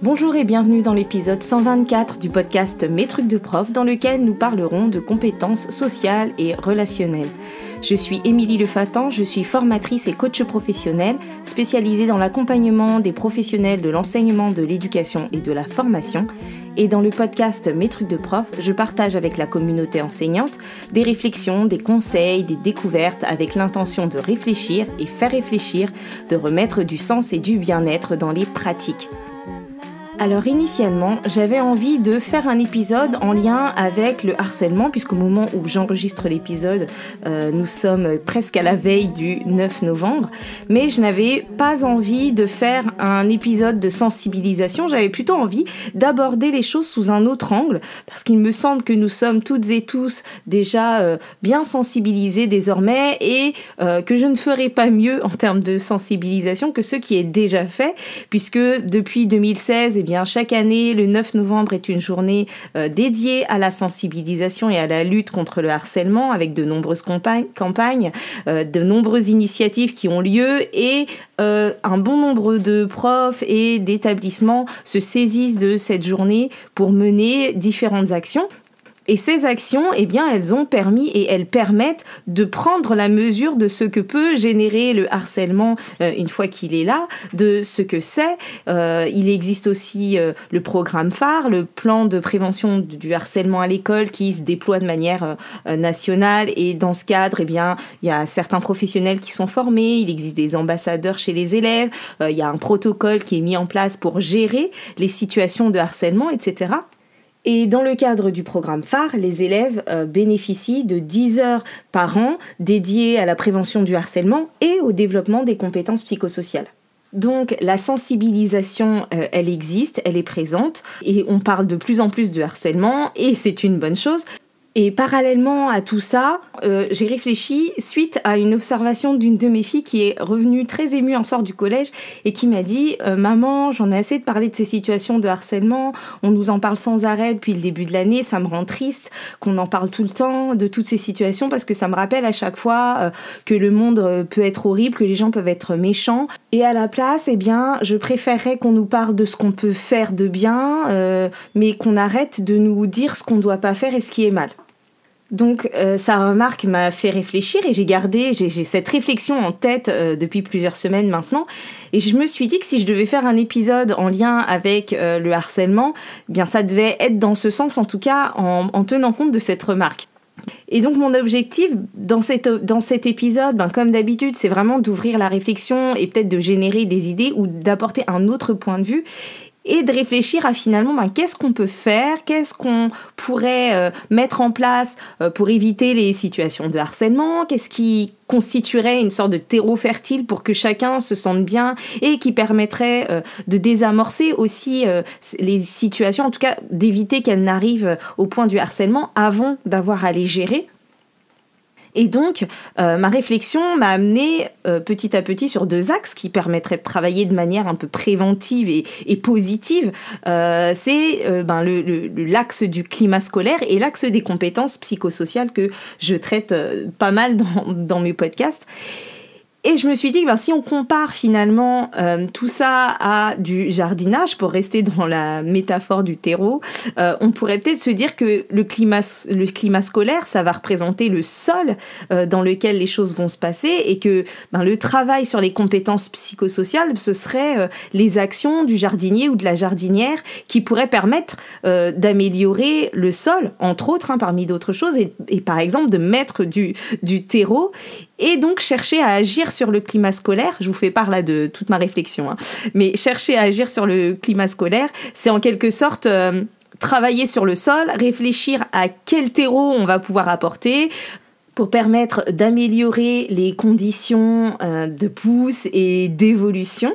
Bonjour et bienvenue dans l'épisode 124 du podcast Mes trucs de prof dans lequel nous parlerons de compétences sociales et relationnelles. Je suis Émilie Lefatan, je suis formatrice et coach professionnelle spécialisée dans l'accompagnement des professionnels de l'enseignement, de l'éducation et de la formation. Et dans le podcast Mes trucs de prof, je partage avec la communauté enseignante des réflexions, des conseils, des découvertes avec l'intention de réfléchir et faire réfléchir, de remettre du sens et du bien-être dans les pratiques. Alors initialement, j'avais envie de faire un épisode en lien avec le harcèlement, puisqu'au moment où j'enregistre l'épisode, euh, nous sommes presque à la veille du 9 novembre, mais je n'avais pas envie de faire un épisode de sensibilisation, j'avais plutôt envie d'aborder les choses sous un autre angle, parce qu'il me semble que nous sommes toutes et tous déjà euh, bien sensibilisés désormais, et euh, que je ne ferai pas mieux en termes de sensibilisation que ce qui est déjà fait, puisque depuis 2016, chaque année, le 9 novembre est une journée euh, dédiée à la sensibilisation et à la lutte contre le harcèlement, avec de nombreuses campagnes, euh, de nombreuses initiatives qui ont lieu et euh, un bon nombre de profs et d'établissements se saisissent de cette journée pour mener différentes actions et ces actions, eh bien, elles ont permis et elles permettent de prendre la mesure de ce que peut générer le harcèlement euh, une fois qu'il est là, de ce que c'est. Euh, il existe aussi euh, le programme phare, le plan de prévention du harcèlement à l'école qui se déploie de manière nationale. Et dans ce cadre, eh bien, il y a certains professionnels qui sont formés, il existe des ambassadeurs chez les élèves, il y a un protocole qui est mis en place pour gérer les situations de harcèlement, etc. Et dans le cadre du programme phare, les élèves euh, bénéficient de 10 heures par an dédiées à la prévention du harcèlement et au développement des compétences psychosociales. Donc la sensibilisation, euh, elle existe, elle est présente, et on parle de plus en plus de harcèlement, et c'est une bonne chose. Et parallèlement à tout ça, euh, j'ai réfléchi suite à une observation d'une de mes filles qui est revenue très émue en sort du collège et qui m'a dit euh, Maman, j'en ai assez de parler de ces situations de harcèlement, on nous en parle sans arrêt depuis le début de l'année, ça me rend triste qu'on en parle tout le temps de toutes ces situations parce que ça me rappelle à chaque fois euh, que le monde peut être horrible, que les gens peuvent être méchants. Et à la place, eh bien, je préférerais qu'on nous parle de ce qu'on peut faire de bien, mais qu'on arrête de nous dire ce qu'on ne doit pas faire et ce qui est mal. Donc euh, sa remarque m'a fait réfléchir et j'ai gardé, j'ai cette réflexion en tête euh, depuis plusieurs semaines maintenant. Et je me suis dit que si je devais faire un épisode en lien avec euh, le harcèlement, eh bien ça devait être dans ce sens en tout cas en, tenant compte de cette remarque. Et donc mon objectif dans, cet épisode, ben, comme d'habitude, c'est vraiment d'ouvrir la réflexion et peut-être de générer des idées ou d'apporter un autre point de vue et de réfléchir à finalement ben, qu'est-ce qu'on peut faire, qu'est-ce qu'on pourrait euh, mettre en place euh, pour éviter les situations de harcèlement, qu'est-ce qui constituerait une sorte de terreau fertile pour que chacun se sente bien et qui permettrait euh, de désamorcer aussi les situations, en tout cas d'éviter qu'elles n'arrivent au point du harcèlement avant d'avoir à les gérer. Et donc, euh, ma réflexion m'a amené euh, petit à petit sur deux axes qui permettraient de travailler de manière un peu préventive et, positive. Euh, c'est ben, l'axe du climat scolaire et l'axe des compétences psychosociales que je traite pas mal dans, dans mes podcasts. Et je me suis dit que ben, si on compare finalement euh, tout ça à du jardinage, pour rester dans la métaphore du terreau, euh, on pourrait peut-être se dire que le climat, scolaire, ça va représenter le sol euh, dans lequel les choses vont se passer et que ben, le travail sur les compétences psychosociales, ce serait les actions du jardinier ou de la jardinière qui pourraient permettre d'améliorer le sol, entre autres, hein, parmi d'autres choses, et, et, par exemple de mettre du, du terreau et donc chercher à agir sur le climat scolaire. Je vous fais part là de toute ma réflexion, hein. mais chercher à agir sur le climat scolaire, c'est en quelque sorte euh, travailler sur le sol, réfléchir à quel terreau on va pouvoir apporter pour permettre d'améliorer les conditions euh, de pousse et d'évolution.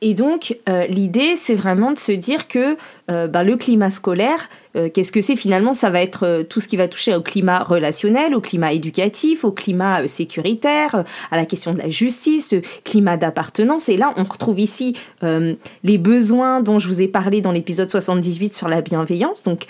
Et donc, euh, l'idée, c'est vraiment de se dire que bah, le climat scolaire, euh, qu'est-ce que c'est finalement? Ça va être euh, tout ce qui va toucher au climat relationnel, au climat éducatif, au climat euh, sécuritaire, à la question de la justice, climat d'appartenance. Et là, on retrouve ici les besoins dont je vous ai parlé dans l'épisode 78 sur la bienveillance. Donc,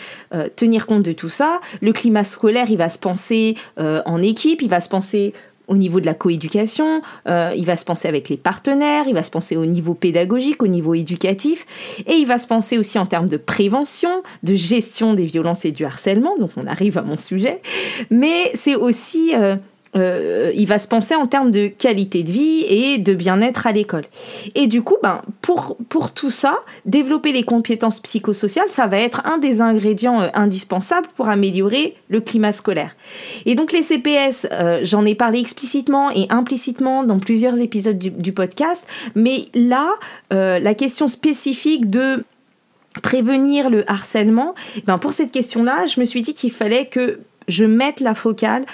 tenir compte de tout ça. Le climat scolaire, il va se penser en équipe, il va se penser au niveau de la coéducation, euh, il va se penser avec les partenaires, il va se penser au niveau pédagogique, au niveau éducatif, et il va se penser aussi en termes de prévention, de gestion des violences et du harcèlement, donc on arrive à mon sujet, mais c'est aussi... Euh, euh, il va se penser en termes de qualité de vie et de bien-être à l'école. Et du coup, ben, pour, pour tout ça, développer les compétences psychosociales, ça va être un des ingrédients euh, indispensables pour améliorer le climat scolaire. Et donc les CPS, euh, j'en ai parlé explicitement et implicitement dans plusieurs épisodes du, podcast, mais là, la question spécifique de prévenir le harcèlement, ben pour cette question-là, je me suis dit qu'il fallait que je mette la focale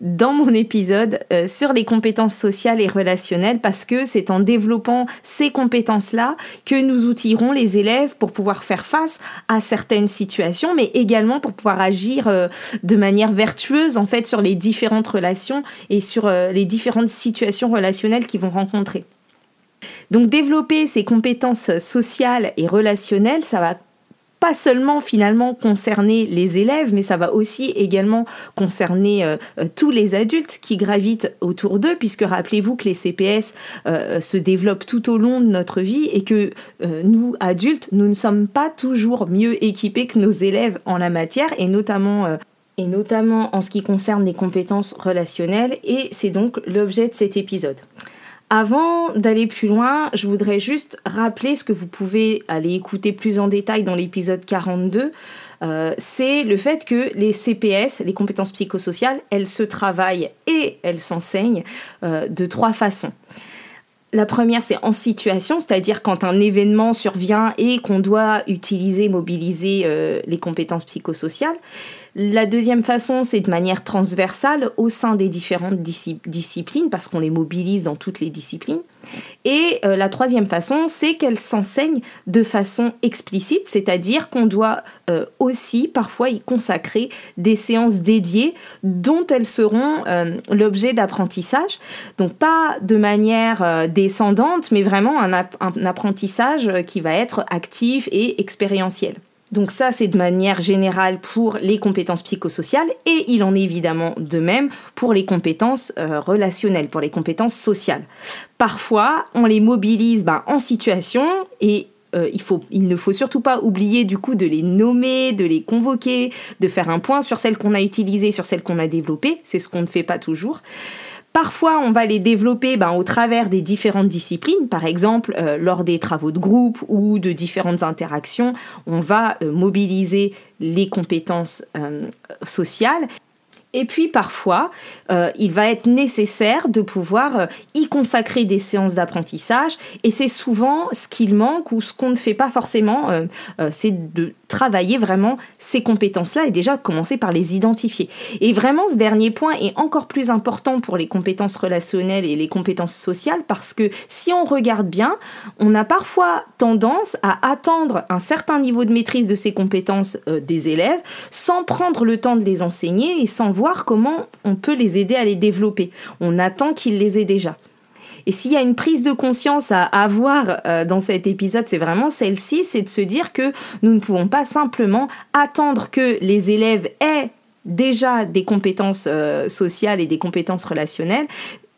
dans mon épisode euh, sur les compétences sociales et relationnelles parce que c'est en développant ces compétences-là que nous outillerons les élèves pour pouvoir faire face à certaines situations, mais également pour pouvoir agir euh, de manière vertueuse en fait sur les différentes relations et sur euh, les différentes situations relationnelles qu'ils vont rencontrer. Donc développer ces compétences sociales et relationnelles, ça va pas seulement finalement concerner les élèves, mais ça va aussi également concerner euh, euh, tous les adultes qui gravitent autour d'eux, puisque rappelez-vous que les CPS euh, se développent tout au long de notre vie et que nous, adultes, nous ne sommes pas toujours mieux équipés que nos élèves en la matière, et notamment et notamment en ce qui concerne les compétences relationnelles, et c'est donc l'objet de cet épisode. Avant d'aller plus loin, je voudrais juste rappeler ce que vous pouvez aller écouter plus en détail dans l'épisode 42. Euh, c'est le fait que les CPS, les compétences psychosociales, elles se travaillent et elles s'enseignent euh, de trois façons. La première, c'est en situation, c'est-à-dire quand un événement survient et qu'on doit utiliser, mobiliser euh, les compétences psychosociales. La deuxième façon, c'est de manière transversale au sein des différentes disciplines, parce qu'on les mobilise dans toutes les disciplines. Et euh, la troisième façon, c'est qu'elles s'enseignent de façon explicite, c'est-à-dire qu'on doit euh, aussi parfois y consacrer des séances dédiées dont elles seront euh, l'objet d'apprentissage. Donc pas de manière descendante, mais vraiment un apprentissage qui va être actif et expérientiel. Donc ça, c'est de manière générale pour les compétences psychosociales et il en est évidemment de même pour les compétences euh, relationnelles, pour les compétences sociales. Parfois, on les mobilise ben, en situation et euh, il, ne faut surtout pas oublier du coup de les nommer, de les convoquer, de faire un point sur celles qu'on a utilisées, sur celles qu'on a développées. C'est ce qu'on ne fait pas toujours. Parfois, on va les développer ben, au travers des différentes disciplines, par exemple euh, lors des travaux de groupe ou de différentes interactions, on va euh, mobiliser les compétences euh, sociales. Et puis parfois, il va être nécessaire de pouvoir y consacrer des séances d'apprentissage. Et c'est souvent ce qu'il manque ou ce qu'on ne fait pas forcément, c'est de travailler vraiment ces compétences-là et déjà commencer par les identifier. Et vraiment, ce dernier point est encore plus important pour les compétences relationnelles et les compétences sociales parce que si on regarde bien, on a parfois tendance à attendre un certain niveau de maîtrise de ces compétences euh, des élèves sans prendre le temps de les enseigner et sans comment on peut les aider à les développer. On attend qu'ils les aient déjà. Et s'il y a une prise de conscience à avoir euh, dans cet épisode, c'est vraiment celle-ci, c'est de se dire que nous ne pouvons pas simplement attendre que les élèves aient déjà des compétences euh, sociales et des compétences relationnelles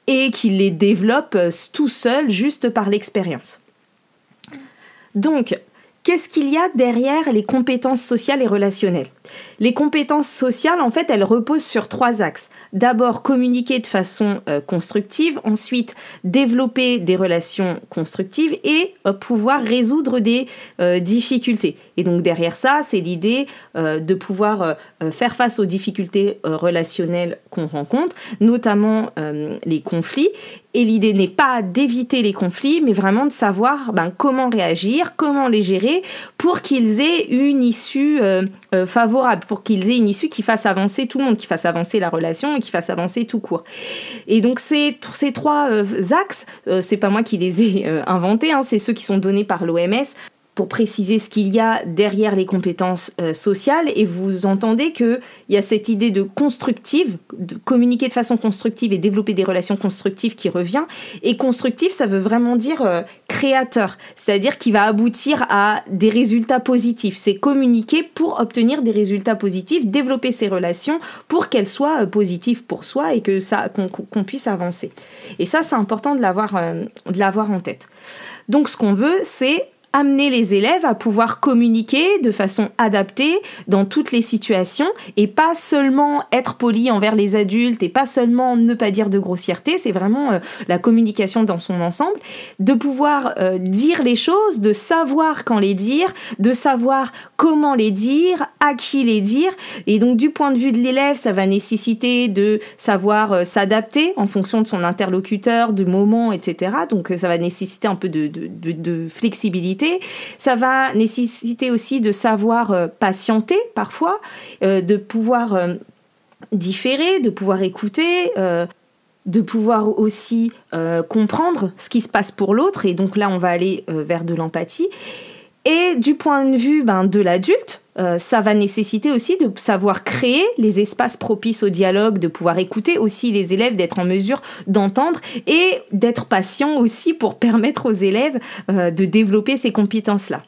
et qu'ils les développent euh, tout seuls juste par l'expérience. Donc, Qu'est-ce qu'il y a derrière les compétences sociales et relationnelles? Les compétences sociales, en fait, elles reposent sur trois axes. D'abord, communiquer de façon euh, constructive, ensuite, développer des relations constructives et euh, pouvoir résoudre des euh, difficultés. Et donc derrière ça, c'est l'idée de pouvoir faire face aux difficultés relationnelles qu'on rencontre, notamment les conflits, et l'idée n'est pas d'éviter les conflits, mais vraiment de savoir ben, comment réagir, comment les gérer pour qu'ils aient une issue euh, euh, favorable, pour qu'ils aient une issue qui fasse avancer tout le monde, qui fasse avancer la relation et qui fasse avancer tout court. Et donc ces, ces trois euh, axes, c'est pas moi qui les ai inventés, hein, c'est ceux qui sont donnés par l'OMS pour préciser ce qu'il y a derrière les compétences euh, sociales et vous entendez qu'il y a cette idée de constructive, de communiquer de façon constructive et développer des relations constructives qui revient. Et constructive, ça veut vraiment dire euh, créateur, c'est-à-dire qui va aboutir à des résultats positifs. C'est communiquer pour obtenir des résultats positifs, développer ses relations pour qu'elles soient euh, positives pour soi et que ça qu'on puisse avancer. Et ça, c'est important de l'avoir de l'avoir en tête. Donc, ce qu'on veut, c'est amener les élèves à pouvoir communiquer de façon adaptée dans toutes les situations et pas seulement être poli envers les adultes et pas seulement ne pas dire de grossièreté, c'est vraiment euh, la communication dans son ensemble, de pouvoir euh, dire les choses, de savoir quand les dire, de savoir comment les dire, à qui les dire. Et donc du point de vue de l'élève, ça va nécessiter de savoir euh, s'adapter en fonction de son interlocuteur, du moment, etc. Donc ça va nécessiter un peu de, de, de flexibilité ça va nécessiter aussi de savoir euh, patienter parfois, euh, de pouvoir euh, différer, de pouvoir écouter, de pouvoir aussi comprendre ce qui se passe pour l'autre. Et donc là, on va aller vers de l'empathie. Et du point de vue ben, de l'adulte, euh, ça va nécessiter aussi de savoir créer les espaces propices au dialogue, de pouvoir écouter aussi les élèves, d'être en mesure d'entendre et d'être patient aussi pour permettre aux élèves euh, de développer ces compétences-là.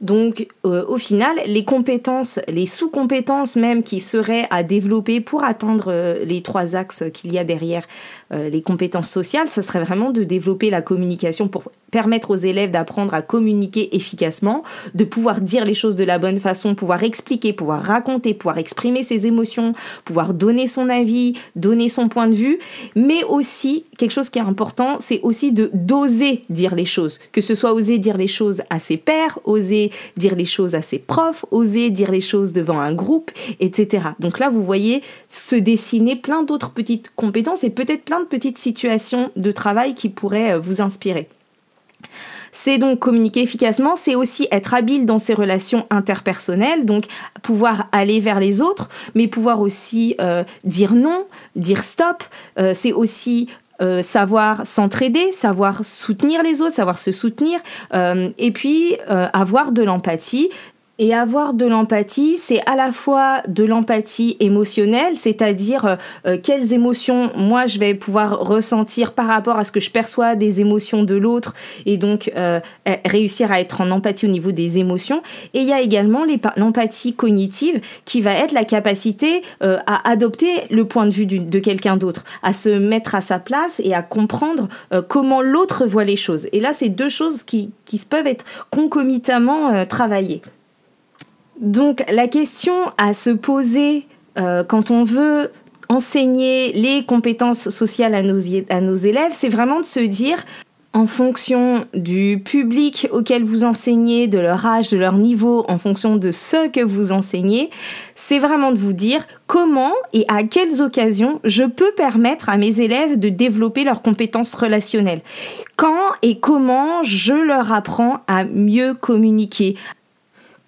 Donc, euh, au final, les compétences, les sous-compétences même qui seraient à développer pour atteindre les trois axes qu'il y a derrière les compétences sociales, ça serait vraiment de développer la communication pour permettre aux élèves d'apprendre à communiquer efficacement, de pouvoir dire les choses de la bonne façon, pouvoir expliquer, pouvoir raconter, pouvoir exprimer ses émotions, pouvoir donner son avis, donner son point de vue, mais aussi quelque chose qui est important, c'est aussi de d'oser dire les choses, que ce soit oser dire les choses à ses pairs, oser dire les choses à ses profs, oser dire les choses devant un groupe, etc. Donc là, vous voyez se dessiner plein d'autres petites compétences et peut-être plein de petites situations de travail qui pourraient euh, vous inspirer. C'est donc communiquer efficacement, c'est aussi être habile dans ses relations interpersonnelles, donc pouvoir aller vers les autres, mais pouvoir aussi euh, dire non, dire stop. Euh, c'est aussi euh, savoir s'entraider, savoir soutenir les autres, savoir se soutenir, et puis avoir de l'empathie, et avoir de l'empathie, c'est à la fois de l'empathie émotionnelle, c'est-à-dire euh, euh, quelles émotions moi je vais pouvoir ressentir par rapport à ce que je perçois des émotions de l'autre et donc euh, réussir à être en empathie au niveau des émotions. Et il y a également l'empathie cognitive qui va être la capacité à adopter le point de vue de quelqu'un d'autre, à se mettre à sa place et à comprendre comment l'autre voit les choses. Et là, c'est deux choses qui, qui peuvent être concomitamment travaillées. Donc la question à se poser euh, quand on veut enseigner les compétences sociales à nos, à nos élèves, c'est vraiment de se dire, en fonction du public auquel vous enseignez, de leur âge, de leur niveau, en fonction de ce que vous enseignez, c'est vraiment de vous dire comment et à quelles occasions je peux permettre à mes élèves de développer leurs compétences relationnelles. Quand et comment je leur apprends à mieux communiquer,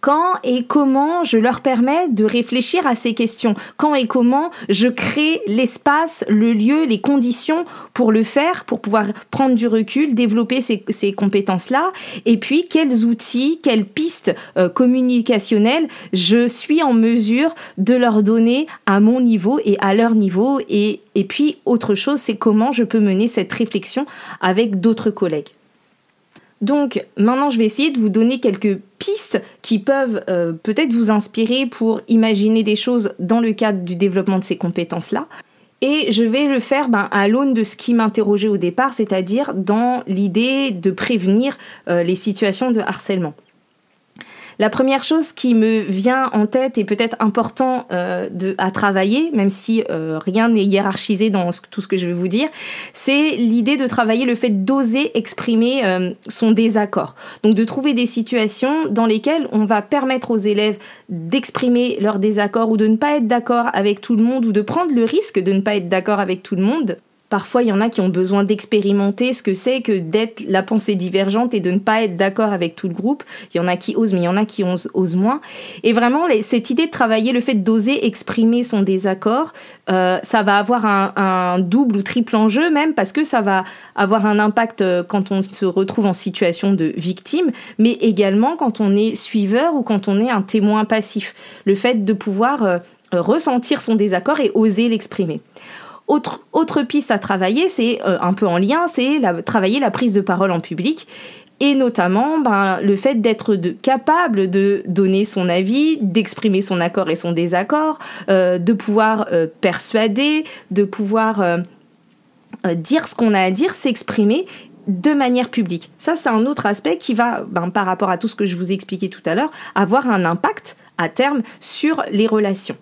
quand et comment je leur permets de réfléchir à ces questions, quand et comment je crée l'espace, le lieu, les conditions pour le faire, pour pouvoir prendre du recul, développer ces, compétences-là, et puis quels outils, quelles pistes euh, communicationnelles je suis en mesure de leur donner à mon niveau et à leur niveau, et, et puis autre chose, c'est comment je peux mener cette réflexion avec d'autres collègues. Donc maintenant, je vais essayer de vous donner quelques pistes qui peuvent euh, peut-être vous inspirer pour imaginer des choses dans le cadre du développement de ces compétences-là. Et je vais le faire ben, à l'aune de ce qui m'interrogeait au départ, c'est-à-dire dans l'idée de prévenir euh, les situations de harcèlement. La première chose qui me vient en tête et peut-être important euh, à travailler, même si euh, rien n'est hiérarchisé dans tout ce que je vais vous dire, c'est l'idée de travailler le fait d'oser exprimer euh, son désaccord. Donc de trouver des situations dans lesquelles on va permettre aux élèves d'exprimer leur désaccord ou de ne pas être d'accord avec tout le monde ou de prendre le risque de ne pas être d'accord avec tout le monde Parfois, il y en a qui ont besoin d'expérimenter ce que c'est que d'être la pensée divergente et de ne pas être d'accord avec tout le groupe. Il y en a qui osent, mais il y en a qui osent, moins. Et vraiment, cette idée de travailler le fait d'oser exprimer son désaccord, euh, ça va avoir un, double ou triple enjeu même parce que ça va avoir un impact euh, quand on se retrouve en situation de victime, mais également quand on est suiveur ou quand on est un témoin passif. Le fait de pouvoir euh, ressentir son désaccord et oser l'exprimer. Autre, piste à travailler, c'est euh, un peu en lien, c'est travailler la prise de parole en public et notamment ben, le fait d'être capable de donner son avis, d'exprimer son accord et son désaccord, euh, de pouvoir euh, persuader, de pouvoir dire ce qu'on a à dire, s'exprimer de manière publique. Ça, c'est un autre aspect qui va, ben, par rapport à tout ce que je vous ai expliqué tout à l'heure, avoir un impact à terme sur les relations.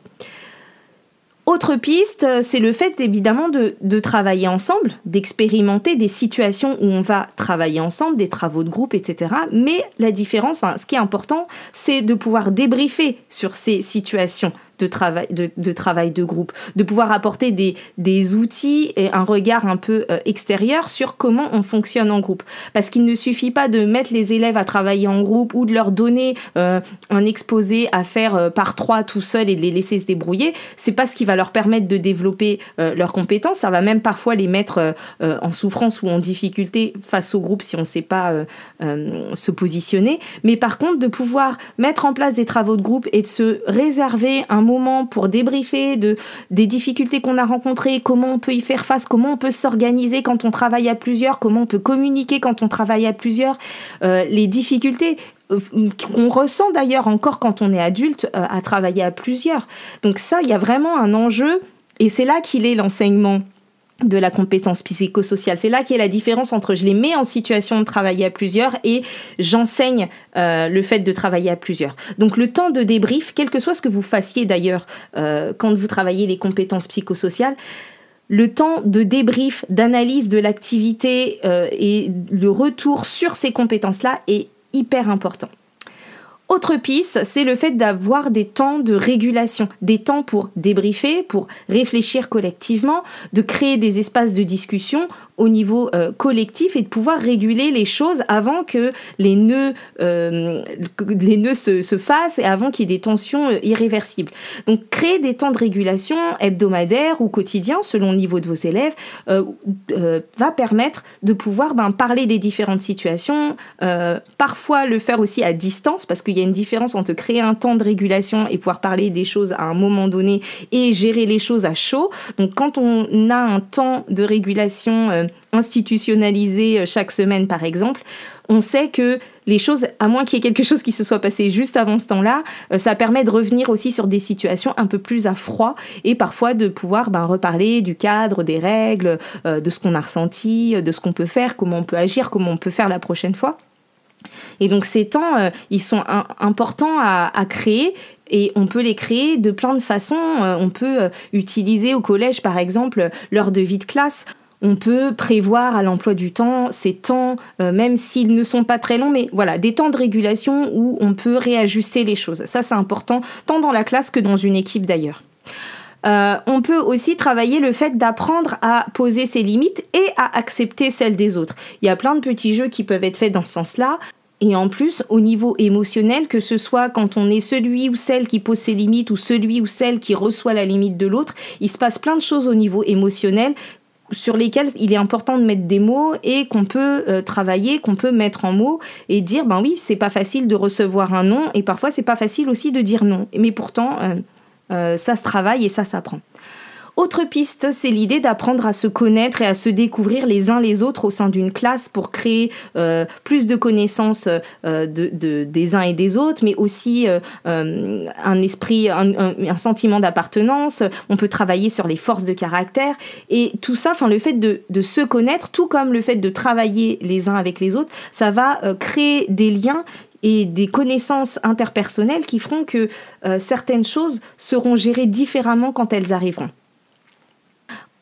Autre piste, euh, c'est le fait évidemment de, travailler ensemble, d'expérimenter des situations où on va travailler ensemble, des travaux de groupe, etc. Mais la différence, ce qui est important, c'est de pouvoir débriefer sur ces situations de travail de, travail de groupe, de pouvoir apporter des, des, outils et un regard un peu euh, extérieur sur comment on fonctionne en groupe. Parce qu'il ne suffit pas de mettre les élèves à travailler en groupe ou de leur donner euh, un exposé à faire euh, par trois tout seul et de les laisser se débrouiller. C'est pas ce qui va leur permettre de développer leurs compétences. Ça va même parfois les mettre en souffrance ou en difficulté face au groupe si on ne sait pas se positionner. Mais par contre, de pouvoir mettre en place des travaux de groupe et de se réserver un pour débriefer de, des difficultés qu'on a rencontrées, comment on peut y faire face, comment on peut s'organiser quand on travaille à plusieurs, comment on peut communiquer quand on travaille à plusieurs, euh, les difficultés euh, qu'on ressent d'ailleurs encore quand on est adulte euh, à travailler à plusieurs. Donc ça, il y a vraiment un enjeu et c'est là qu'il est l'enseignement de la compétence psychosociale. C'est là qu'est la différence entre je les mets en situation de travailler à plusieurs et j'enseigne euh, le fait de travailler à plusieurs. Donc le temps de débrief, quel que soit ce que vous fassiez d'ailleurs euh, quand vous travaillez les compétences psychosociales, le temps de débrief, d'analyse de l'activité euh, et le retour sur ces compétences-là est hyper important. Autre piste, c'est le fait d'avoir des temps de régulation, des temps pour débriefer, pour réfléchir collectivement, de créer des espaces de discussion au niveau euh, collectif et de pouvoir réguler les choses avant que les nœuds, euh, les nœuds se, se, fassent et avant qu'il y ait des tensions euh, irréversibles. Donc créer des temps de régulation hebdomadaires ou quotidiens selon le niveau de vos élèves va permettre de pouvoir ben, parler des différentes situations, parfois le faire aussi à distance parce qu'il y a une différence entre créer un temps de régulation et pouvoir parler des choses à un moment donné et gérer les choses à chaud. Donc quand on a un temps de régulation institutionnalisé euh, chaque semaine, par exemple, on sait que les choses, à moins qu'il y ait quelque chose qui se soit passé juste avant ce temps-là, euh, ça permet de revenir aussi sur des situations un peu plus à froid et parfois de pouvoir ben, reparler du cadre, des règles, euh, de ce qu'on a ressenti, de ce qu'on peut faire, comment on peut agir, comment on peut faire la prochaine fois. Et donc ces temps, ils sont importants à, à, créer et on peut les créer de plein de façons. on peut utiliser au collège, par exemple, l'heure de vie de classe on peut prévoir à l'emploi du temps ces temps, euh, même s'ils ne sont pas très longs, mais voilà, des temps de régulation où on peut réajuster les choses. Ça, c'est important, tant dans la classe que dans une équipe d'ailleurs. Euh, on peut aussi travailler le fait d'apprendre à poser ses limites et à accepter celles des autres. Il y a plein de petits jeux qui peuvent être faits dans ce sens-là. Et en plus, au niveau émotionnel, que ce soit quand on est celui ou celle qui pose ses limites ou celui ou celle qui reçoit la limite de l'autre, il se passe plein de choses au niveau émotionnel sur lesquels il est important de mettre des mots et qu'on peut euh, travailler, qu'on peut mettre en mots et dire ben oui, c'est pas facile de recevoir un non et parfois c'est pas facile aussi de dire non. Mais pourtant, euh, euh, ça se travaille et ça s'apprend. Autre piste, c'est l'idée d'apprendre à se connaître et à se découvrir les uns les autres au sein d'une classe pour créer euh, plus de connaissances euh, de, des uns et des autres, mais aussi euh, un esprit, un, sentiment d'appartenance. On peut travailler sur les forces de caractère et tout ça, enfin le fait de, de, se connaître, tout comme le fait de travailler les uns avec les autres, ça va créer des liens et des connaissances interpersonnelles qui feront que certaines choses seront gérées différemment quand elles arriveront.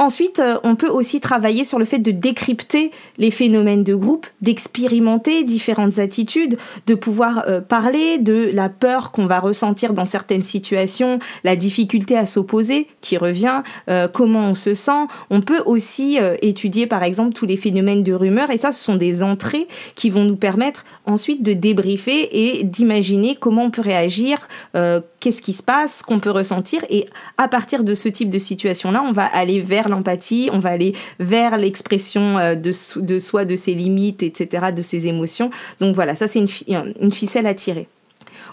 Ensuite, euh, on peut aussi travailler sur le fait de décrypter les phénomènes de groupe, d'expérimenter différentes attitudes, de pouvoir euh, parler de la peur qu'on va ressentir dans certaines situations, la difficulté à s'opposer qui revient, euh, comment on se sent. On peut aussi étudier par exemple tous les phénomènes de rumeur et ça, ce sont des entrées qui vont nous permettre ensuite de débriefer et d'imaginer comment on peut réagir, qu'est-ce qui se passe, qu'on peut ressentir et à partir de ce type de situation-là, on va aller vers l'empathie, on va aller vers l'expression euh, de, soi, de ses limites, etc., de ses émotions. Donc voilà, ça c'est une, ficelle à tirer.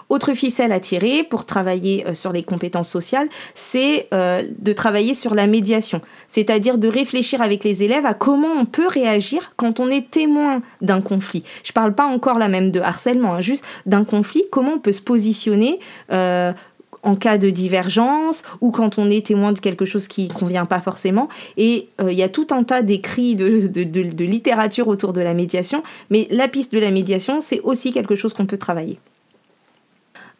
Autre ficelle à tirer pour travailler euh, sur les compétences sociales, c'est euh, de travailler sur la médiation, c'est-à-dire de réfléchir avec les élèves à comment on peut réagir quand on est témoin d'un conflit. Je ne parle pas encore là même de harcèlement, hein, juste d'un conflit, comment on peut se positionner en cas de divergence ou quand on est témoin de quelque chose qui ne convient pas forcément. Et il y a tout un tas d'écrits, de, de, littérature autour de la médiation, mais la piste de la médiation, c'est aussi quelque chose qu'on peut travailler.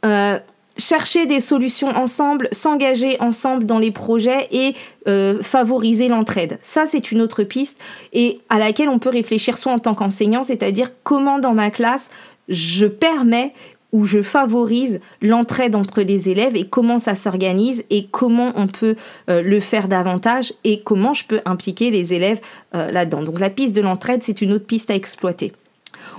Euh, chercher des solutions ensemble, s'engager ensemble dans les projets et euh, favoriser l'entraide. Ça, c'est une autre piste et à laquelle on peut réfléchir soit en tant qu'enseignant, c'est-à-dire comment dans ma classe je permets ou je favorise l'entraide entre les élèves et comment ça s'organise et comment on peut euh, le faire davantage et comment je peux impliquer les élèves là-dedans. Donc la piste de l'entraide, c'est une autre piste à exploiter.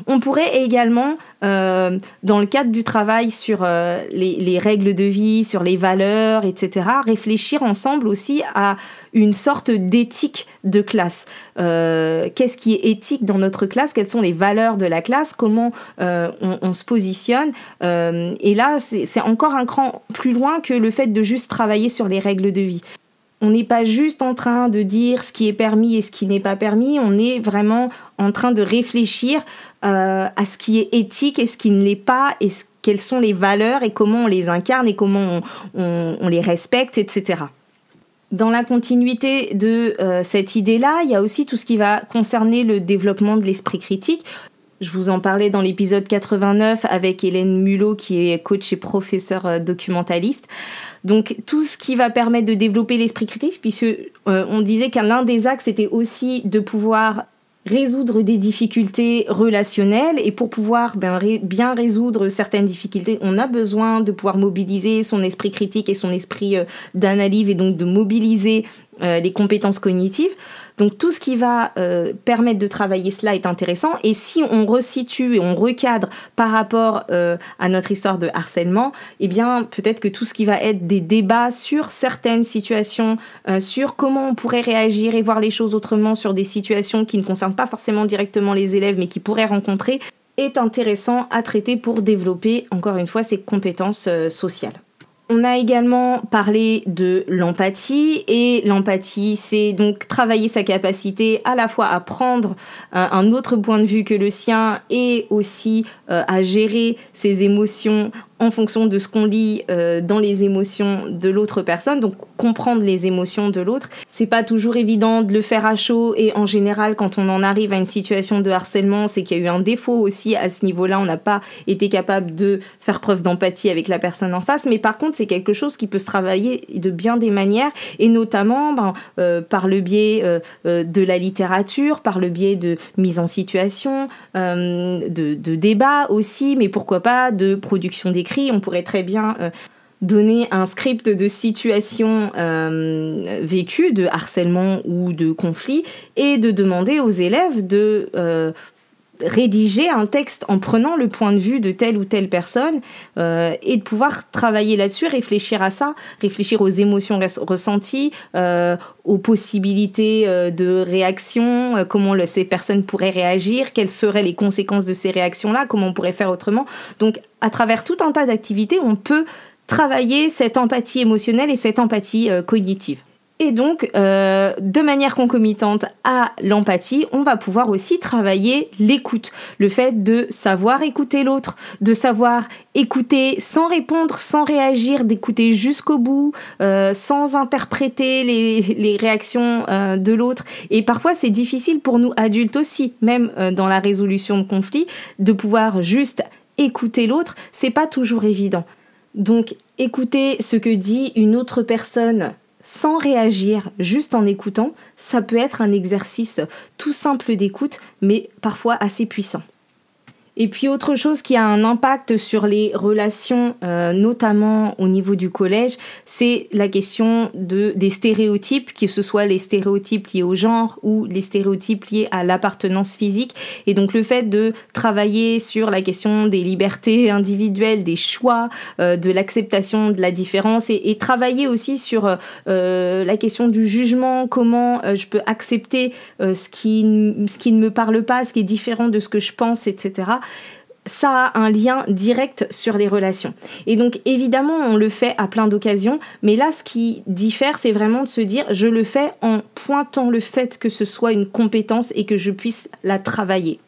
On pourrait également, euh, dans le cadre du travail sur euh, les, règles de vie, sur les valeurs, etc., réfléchir ensemble aussi à une sorte d'éthique de classe. Euh, qu'est-ce qui est éthique dans notre classe? Quelles sont les valeurs de la classe? Comment on, se positionne? Et là, c'est encore un cran plus loin que le fait de juste travailler sur les règles de vie on n'est pas juste en train de dire ce qui est permis et ce qui n'est pas permis, on est vraiment en train de réfléchir euh, à ce qui est éthique et ce qui ne l'est pas, et quelles sont les valeurs et comment on les incarne et comment on, les respecte, etc. Dans la continuité de euh, cette idée-là, il y a aussi tout ce qui va concerner le développement de l'esprit critique. Je vous en parlais dans l'épisode 89 avec Hélène Mulot qui est coach et professeur euh, documentaliste. Donc tout ce qui va permettre de développer l'esprit critique, puisque on disait qu'un des axes était aussi de pouvoir résoudre des difficultés relationnelles. Et pour pouvoir ben, bien résoudre certaines difficultés, on a besoin de pouvoir mobiliser son esprit critique et son esprit euh, d'analyse et donc de mobiliser les compétences cognitives. Donc tout ce qui va euh, permettre de travailler cela est intéressant. Et si on resitue et on recadre par rapport euh, à notre histoire de harcèlement, eh bien peut-être que tout ce qui va être des débats sur certaines situations, euh, sur comment on pourrait réagir et voir les choses autrement sur des situations qui ne concernent pas forcément directement les élèves mais qui pourraient rencontrer, est intéressant à traiter pour développer encore une fois ces compétences sociales. On a également parlé de l'empathie et l'empathie, c'est donc travailler sa capacité à la fois à prendre euh, un autre point de vue que le sien et aussi euh, à gérer ses émotions en fonction de ce qu'on lit euh, dans les émotions de l'autre personne, donc comprendre les émotions de l'autre. C'est pas toujours évident de le faire à chaud et en général quand on en arrive à une situation de harcèlement, c'est qu'il y a eu un défaut aussi à ce niveau-là, on n'a pas été capable de faire preuve d'empathie avec la personne en face, mais par contre c'est quelque chose qui peut se travailler de bien des manières et notamment ben, euh, par le biais euh, de la littérature, par le biais de mise en situation, de, de débats aussi, mais pourquoi pas de production on pourrait très bien euh, donner un script de situation euh, vécue, de harcèlement ou de conflit, et de demander aux élèves de euh, rédiger un texte en prenant le point de vue de telle ou telle personne euh, et de pouvoir travailler là-dessus, réfléchir à ça, réfléchir aux émotions ressenties, euh, aux possibilités euh, de réaction, comment ces personnes pourraient réagir, quelles seraient les conséquences de ces réactions-là, comment on pourrait faire autrement. Donc à travers tout un tas d'activités, on peut travailler cette empathie émotionnelle et cette empathie cognitive. Et donc, euh, de manière concomitante à l'empathie, on va pouvoir aussi travailler l'écoute, le fait de savoir écouter l'autre, de savoir écouter sans répondre, sans réagir, d'écouter jusqu'au bout, euh, sans interpréter les, réactions euh, de l'autre. Et parfois, c'est difficile pour nous adultes aussi, même dans la résolution de conflits, de pouvoir juste écouter l'autre. C'est pas toujours évident. Donc, écouter ce que dit une autre personne sans réagir, juste en écoutant, ça peut être un exercice tout simple d'écoute, mais parfois assez puissant. Et puis autre chose qui a un impact sur les relations, euh, notamment au niveau du collège, c'est la question de, des stéréotypes, que ce soit les stéréotypes liés au genre ou les stéréotypes liés à l'appartenance physique. Et donc le fait de travailler sur la question des libertés individuelles, des choix, euh, de l'acceptation de la différence et, travailler aussi sur euh, la question du jugement, comment je peux accepter ce, qui, ce qui ne me parle pas, ce qui est différent de ce que je pense, etc ça a un lien direct sur les relations. Et donc évidemment, on le fait à plein d'occasions, mais là, ce qui diffère, c'est vraiment de se dire, je le fais en pointant le fait que ce soit une compétence et que je puisse la travailler.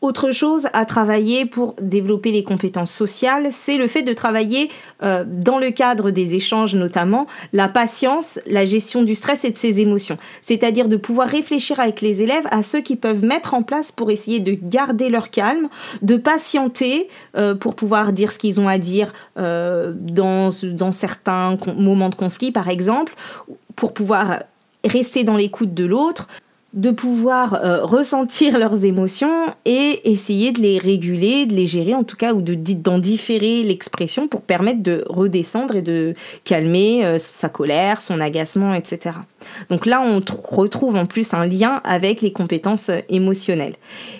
Autre chose à travailler pour développer les compétences sociales, c'est le fait de travailler euh, dans le cadre des échanges notamment la patience, la gestion du stress et de ses émotions. C'est-à-dire de pouvoir réfléchir avec les élèves à ce qu'ils peuvent mettre en place pour essayer de garder leur calme, de patienter euh, pour pouvoir dire ce qu'ils ont à dire euh, dans, dans certains moments de conflit par exemple, pour pouvoir rester dans l'écoute de l'autre, de pouvoir euh, ressentir leurs émotions et essayer de les réguler, de les gérer en tout cas, ou d'en différer l'expression pour permettre de redescendre et de calmer euh, sa colère, son agacement, etc. Donc là, on retrouve en plus un lien avec les compétences euh, émotionnelles.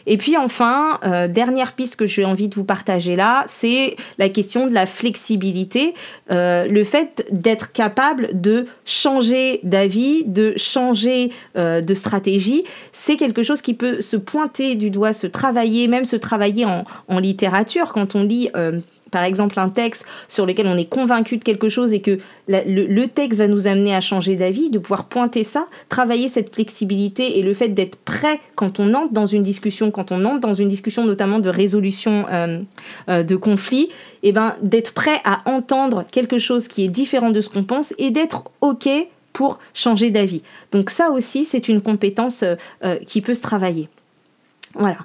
Et puis enfin, dernière piste que j'ai envie de vous partager là, c'est la question de la flexibilité, le fait d'être capable de changer d'avis, de changer de stratégie c'est quelque chose qui peut se pointer du doigt, se travailler, même se travailler en, littérature. Quand on lit, euh, par exemple, un texte sur lequel on est convaincu de quelque chose et que le, texte va nous amener à changer d'avis, de pouvoir pointer ça, travailler cette flexibilité et le fait d'être prêt quand on entre dans une discussion, quand on entre dans une discussion notamment de résolution euh, euh, de conflits, et eh ben, d'être prêt à entendre quelque chose qui est différent de ce qu'on pense et d'être OK pour changer d'avis. Donc ça aussi, c'est une compétence euh, qui peut se travailler. Voilà.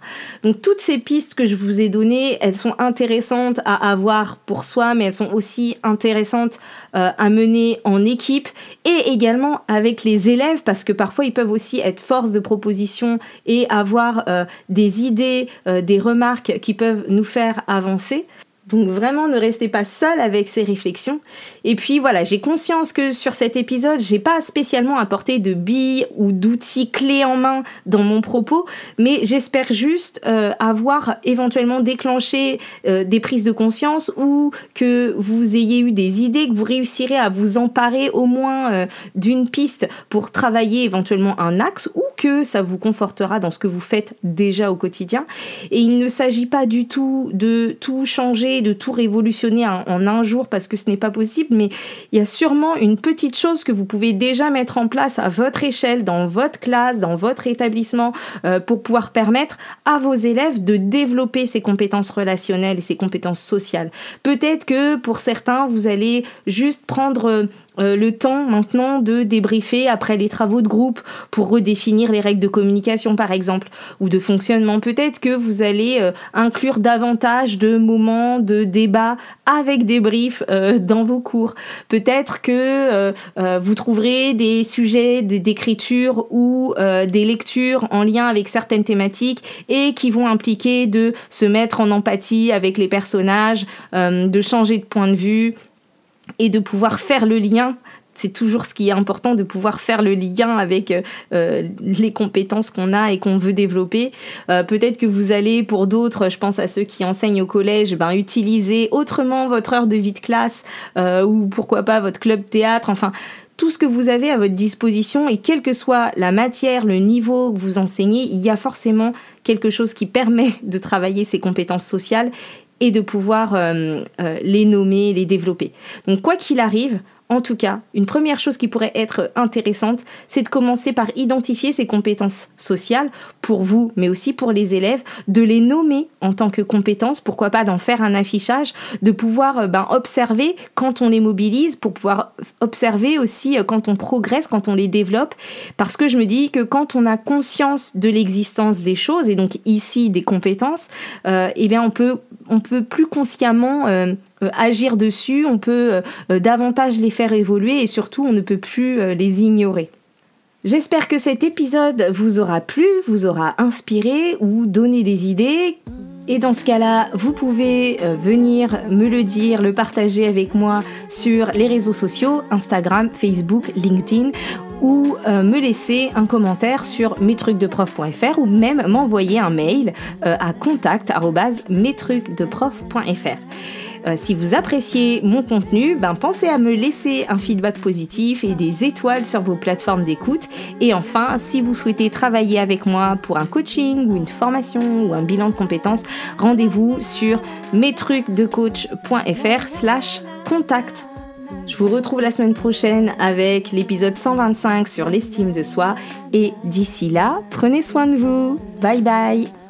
Donc toutes ces pistes que je vous ai données, elles sont intéressantes à avoir pour soi, mais elles sont aussi intéressantes euh, à mener en équipe et également avec les élèves, parce que parfois ils peuvent aussi être force de proposition et avoir des idées, des remarques qui peuvent nous faire avancer. Donc vraiment ne restez pas seul avec ces réflexions. Et puis voilà, j'ai conscience que sur cet épisode, j'ai pas spécialement apporté de billes ou d'outils clés en main dans mon propos, mais j'espère juste euh, avoir éventuellement déclenché euh, des prises de conscience ou que vous ayez eu des idées, que vous réussirez à vous emparer au moins euh, d'une piste pour travailler éventuellement un axe ou que ça vous confortera dans ce que vous faites déjà au quotidien. Et il ne s'agit pas du tout de tout changer de tout révolutionner en, un jour parce que ce n'est pas possible, mais il y a sûrement une petite chose que vous pouvez déjà mettre en place à votre échelle, dans votre classe, dans votre établissement, euh, pour pouvoir permettre à vos élèves de développer ces compétences relationnelles et ces compétences sociales. Peut-être que pour certains, vous allez juste prendre euh, le temps maintenant de débriefer après les travaux de groupe pour redéfinir les règles de communication par exemple ou de fonctionnement. Peut-être que vous allez euh, inclure davantage de moments de débat avec des briefs euh, dans vos cours. Peut-être que vous trouverez des sujets d'écriture ou des lectures en lien avec certaines thématiques et qui vont impliquer de se mettre en empathie avec les personnages, de changer de point de vue et de pouvoir faire le lien c'est toujours ce qui est important de pouvoir faire le lien avec euh, les compétences qu'on a et qu'on veut développer. Euh, peut-être que vous allez, pour d'autres, je pense à ceux qui enseignent au collège, ben, utiliser autrement votre heure de vie de classe euh, ou pourquoi pas votre club théâtre. Enfin, tout ce que vous avez à votre disposition et quelle que soit la matière, le niveau que vous enseignez, il y a forcément quelque chose qui permet de travailler ces compétences sociales et de pouvoir euh, euh, les nommer, les développer. Donc quoi qu'il arrive, en tout cas, une première chose qui pourrait être intéressante, c'est de commencer par identifier ces compétences sociales pour vous, mais aussi pour les élèves, de les nommer en tant que compétences, pourquoi pas d'en faire un affichage, de pouvoir euh, ben, observer quand on les mobilise, pour pouvoir observer aussi euh, quand on progresse, quand on les développe, parce que je me dis que quand on a conscience de l'existence des choses, et donc ici des compétences, euh, eh bien on peut, on peut plus consciemment agir dessus, on peut euh, davantage les faire évoluer et surtout on ne peut plus euh, les ignorer. J'espère que cet épisode vous aura plu, vous aura inspiré ou donné des idées. Et dans ce cas-là, vous pouvez venir me le dire, le partager avec moi sur les réseaux sociaux, Instagram, Facebook, LinkedIn, ou me laisser un commentaire sur metrucsdeprof.fr ou même m'envoyer un mail à contact@metrucsdeprof.fr. Euh, si vous appréciez mon contenu, ben, pensez à me laisser un feedback positif et des étoiles sur vos plateformes d'écoute. Et enfin, si vous souhaitez travailler avec moi pour un coaching ou une formation ou un bilan de compétences, rendez-vous sur mestrucsdecoach.fr slash contact. Je vous retrouve la semaine prochaine avec l'épisode 125 sur l'estime de soi et d'ici là, prenez soin de vous. Bye bye